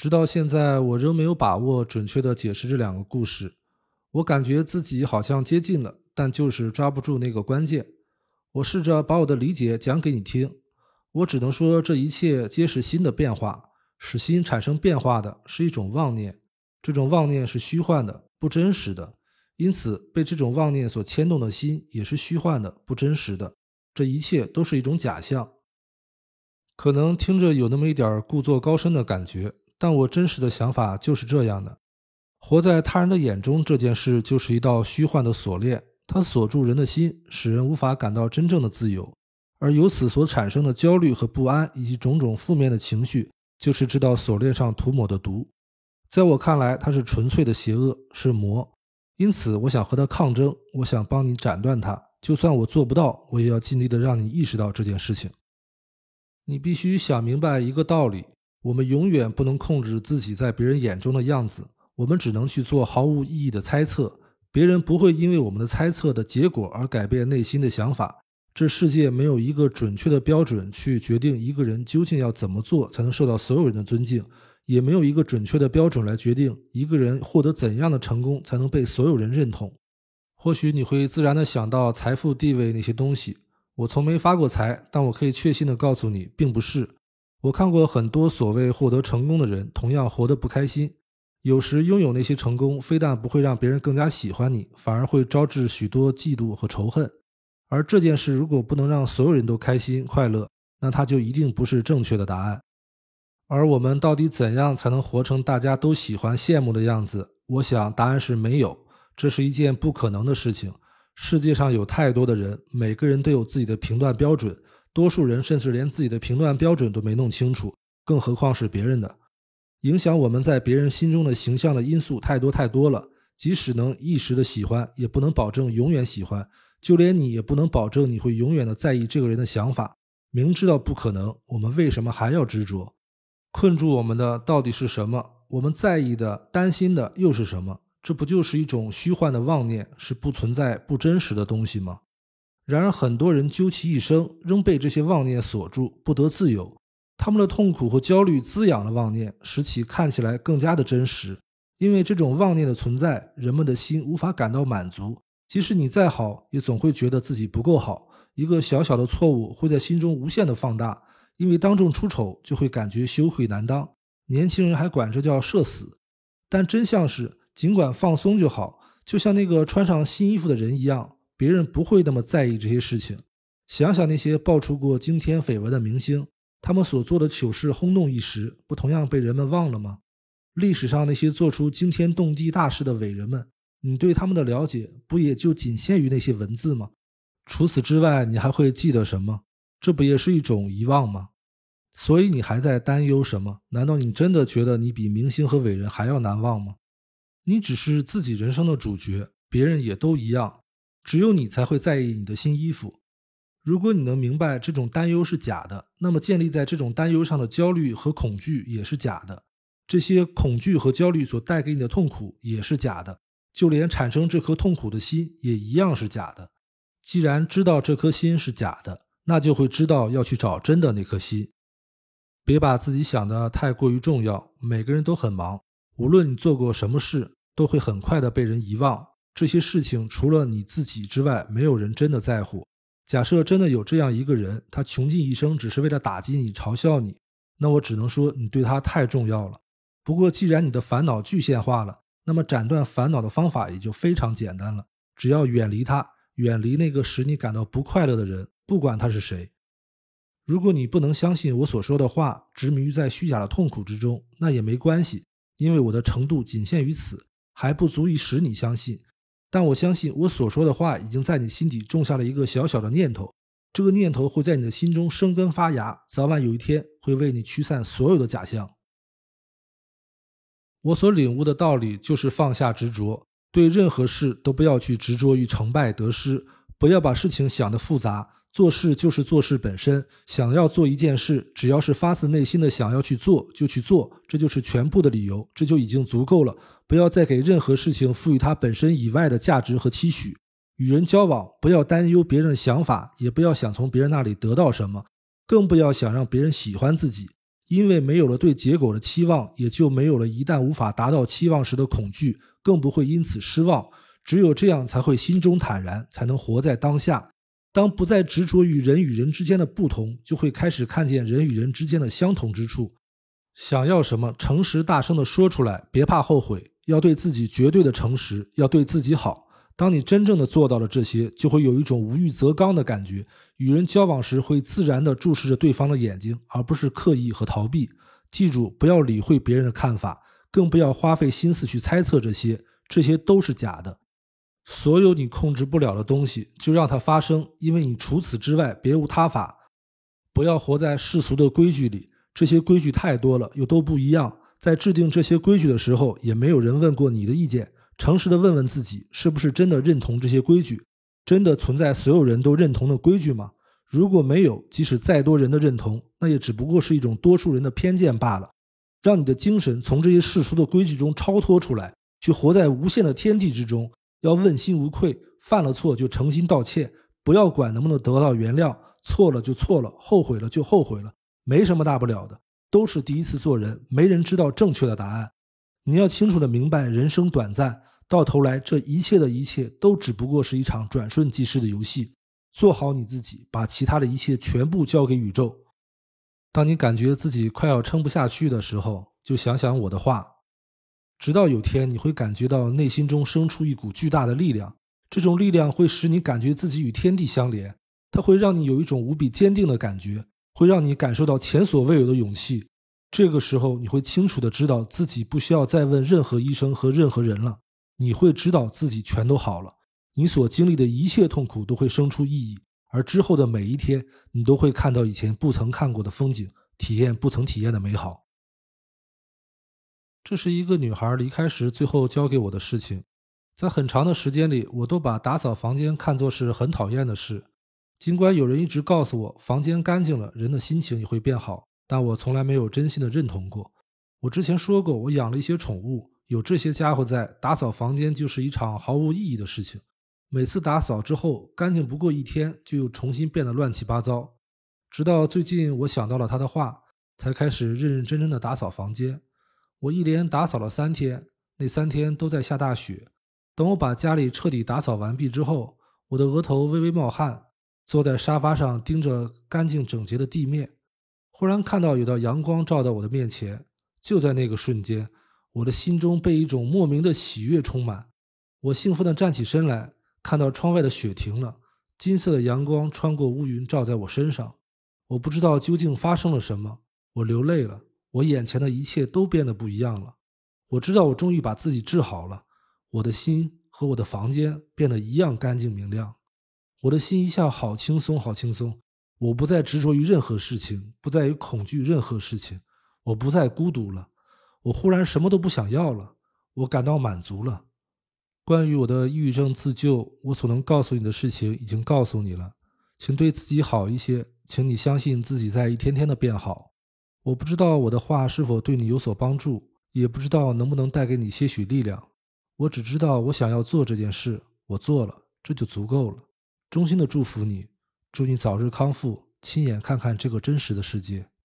直到现在，我仍没有把握准确地解释这两个故事。我感觉自己好像接近了，但就是抓不住那个关键。我试着把我的理解讲给你听，我只能说这一切皆是心的变化。使心产生变化的是一种妄念，这种妄念是虚幻的、不真实的，因此被这种妄念所牵动的心也是虚幻的、不真实的。这一切都是一种假象。可能听着有那么一点故作高深的感觉，但我真实的想法就是这样的：活在他人的眼中这件事，就是一道虚幻的锁链，它锁住人的心，使人无法感到真正的自由，而由此所产生的焦虑和不安，以及种种负面的情绪。就是这道锁链上涂抹的毒，在我看来，它是纯粹的邪恶，是魔。因此，我想和它抗争，我想帮你斩断它。就算我做不到，我也要尽力的让你意识到这件事情。你必须想明白一个道理：我们永远不能控制自己在别人眼中的样子，我们只能去做毫无意义的猜测。别人不会因为我们的猜测的结果而改变内心的想法。这世界没有一个准确的标准去决定一个人究竟要怎么做才能受到所有人的尊敬，也没有一个准确的标准来决定一个人获得怎样的成功才能被所有人认同。或许你会自然地想到财富、地位那些东西。我从没发过财，但我可以确信地告诉你，并不是。我看过很多所谓获得成功的人，同样活得不开心。有时拥有那些成功，非但不会让别人更加喜欢你，反而会招致许多嫉妒和仇恨。而这件事如果不能让所有人都开心快乐，那它就一定不是正确的答案。而我们到底怎样才能活成大家都喜欢羡慕的样子？我想答案是没有，这是一件不可能的事情。世界上有太多的人，每个人都有自己的评断标准，多数人甚至连自己的评断标准都没弄清楚，更何况是别人的。影响我们在别人心中的形象的因素太多太多了，即使能一时的喜欢，也不能保证永远喜欢。就连你也不能保证你会永远的在意这个人的想法。明知道不可能，我们为什么还要执着？困住我们的到底是什么？我们在意的、担心的又是什么？这不就是一种虚幻的妄念，是不存在、不真实的东西吗？然而，很多人究其一生，仍被这些妄念锁住，不得自由。他们的痛苦和焦虑滋养了妄念，使其看起来更加的真实。因为这种妄念的存在，人们的心无法感到满足。即使你再好，也总会觉得自己不够好。一个小小的错误会在心中无限的放大，因为当众出丑就会感觉羞愧难当。年轻人还管这叫社死，但真相是，尽管放松就好，就像那个穿上新衣服的人一样，别人不会那么在意这些事情。想想那些爆出过惊天绯闻的明星，他们所做的糗事轰动一时，不同样被人们忘了吗？历史上那些做出惊天动地大事的伟人们。你对他们的了解不也就仅限于那些文字吗？除此之外，你还会记得什么？这不也是一种遗忘吗？所以你还在担忧什么？难道你真的觉得你比明星和伟人还要难忘吗？你只是自己人生的主角，别人也都一样，只有你才会在意你的新衣服。如果你能明白这种担忧是假的，那么建立在这种担忧上的焦虑和恐惧也是假的，这些恐惧和焦虑所带给你的痛苦也是假的。就连产生这颗痛苦的心也一样是假的。既然知道这颗心是假的，那就会知道要去找真的那颗心。别把自己想的太过于重要。每个人都很忙，无论你做过什么事，都会很快的被人遗忘。这些事情除了你自己之外，没有人真的在乎。假设真的有这样一个人，他穷尽一生只是为了打击你、嘲笑你，那我只能说你对他太重要了。不过，既然你的烦恼具现化了，那么斩断烦恼的方法也就非常简单了，只要远离他，远离那个使你感到不快乐的人，不管他是谁。如果你不能相信我所说的话，执迷于在虚假的痛苦之中，那也没关系，因为我的程度仅限于此，还不足以使你相信。但我相信我所说的话已经在你心底种下了一个小小的念头，这个念头会在你的心中生根发芽，早晚有一天会为你驱散所有的假象。我所领悟的道理就是放下执着，对任何事都不要去执着于成败得失，不要把事情想得复杂。做事就是做事本身，想要做一件事，只要是发自内心的想要去做，就去做，这就是全部的理由，这就已经足够了。不要再给任何事情赋予它本身以外的价值和期许。与人交往，不要担忧别人的想法，也不要想从别人那里得到什么，更不要想让别人喜欢自己。因为没有了对结果的期望，也就没有了一旦无法达到期望时的恐惧，更不会因此失望。只有这样，才会心中坦然，才能活在当下。当不再执着于人与人之间的不同，就会开始看见人与人之间的相同之处。想要什么，诚实大声地说出来，别怕后悔。要对自己绝对的诚实，要对自己好。当你真正的做到了这些，就会有一种无欲则刚的感觉。与人交往时，会自然地注视着对方的眼睛，而不是刻意和逃避。记住，不要理会别人的看法，更不要花费心思去猜测这些，这些都是假的。所有你控制不了的东西，就让它发生，因为你除此之外别无他法。不要活在世俗的规矩里，这些规矩太多了，又都不一样。在制定这些规矩的时候，也没有人问过你的意见。诚实的问问自己，是不是真的认同这些规矩？真的存在所有人都认同的规矩吗？如果没有，即使再多人的认同，那也只不过是一种多数人的偏见罢了。让你的精神从这些世俗的规矩中超脱出来，去活在无限的天地之中。要问心无愧，犯了错就诚心道歉，不要管能不能得到原谅，错了就错了，后悔了就后悔了，没什么大不了的。都是第一次做人，没人知道正确的答案。你要清楚的明白，人生短暂，到头来这一切的一切都只不过是一场转瞬即逝的游戏。做好你自己，把其他的一切全部交给宇宙。当你感觉自己快要撑不下去的时候，就想想我的话。直到有天，你会感觉到内心中生出一股巨大的力量，这种力量会使你感觉自己与天地相连，它会让你有一种无比坚定的感觉。会让你感受到前所未有的勇气。这个时候，你会清楚的知道自己不需要再问任何医生和任何人了。你会知道自己全都好了。你所经历的一切痛苦都会生出意义，而之后的每一天，你都会看到以前不曾看过的风景，体验不曾体验的美好。这是一个女孩离开时最后交给我的事情。在很长的时间里，我都把打扫房间看作是很讨厌的事。尽管有人一直告诉我，房间干净了，人的心情也会变好，但我从来没有真心的认同过。我之前说过，我养了一些宠物，有这些家伙在，打扫房间就是一场毫无意义的事情。每次打扫之后，干净不过一天，就又重新变得乱七八糟。直到最近，我想到了他的话，才开始认认真真的打扫房间。我一连打扫了三天，那三天都在下大雪。等我把家里彻底打扫完毕之后，我的额头微微冒汗。坐在沙发上，盯着干净整洁的地面，忽然看到有道阳光照到我的面前。就在那个瞬间，我的心中被一种莫名的喜悦充满。我兴奋地站起身来，看到窗外的雪停了，金色的阳光穿过乌云照在我身上。我不知道究竟发生了什么，我流泪了。我眼前的一切都变得不一样了。我知道我终于把自己治好了，我的心和我的房间变得一样干净明亮。我的心一下好轻松，好轻松。我不再执着于任何事情，不再于恐惧任何事情。我不再孤独了。我忽然什么都不想要了。我感到满足了。关于我的抑郁症自救，我所能告诉你的事情已经告诉你了。请对自己好一些，请你相信自己在一天天的变好。我不知道我的话是否对你有所帮助，也不知道能不能带给你些许力量。我只知道我想要做这件事，我做了，这就足够了。衷心的祝福你，祝你早日康复，亲眼看看这个真实的世界。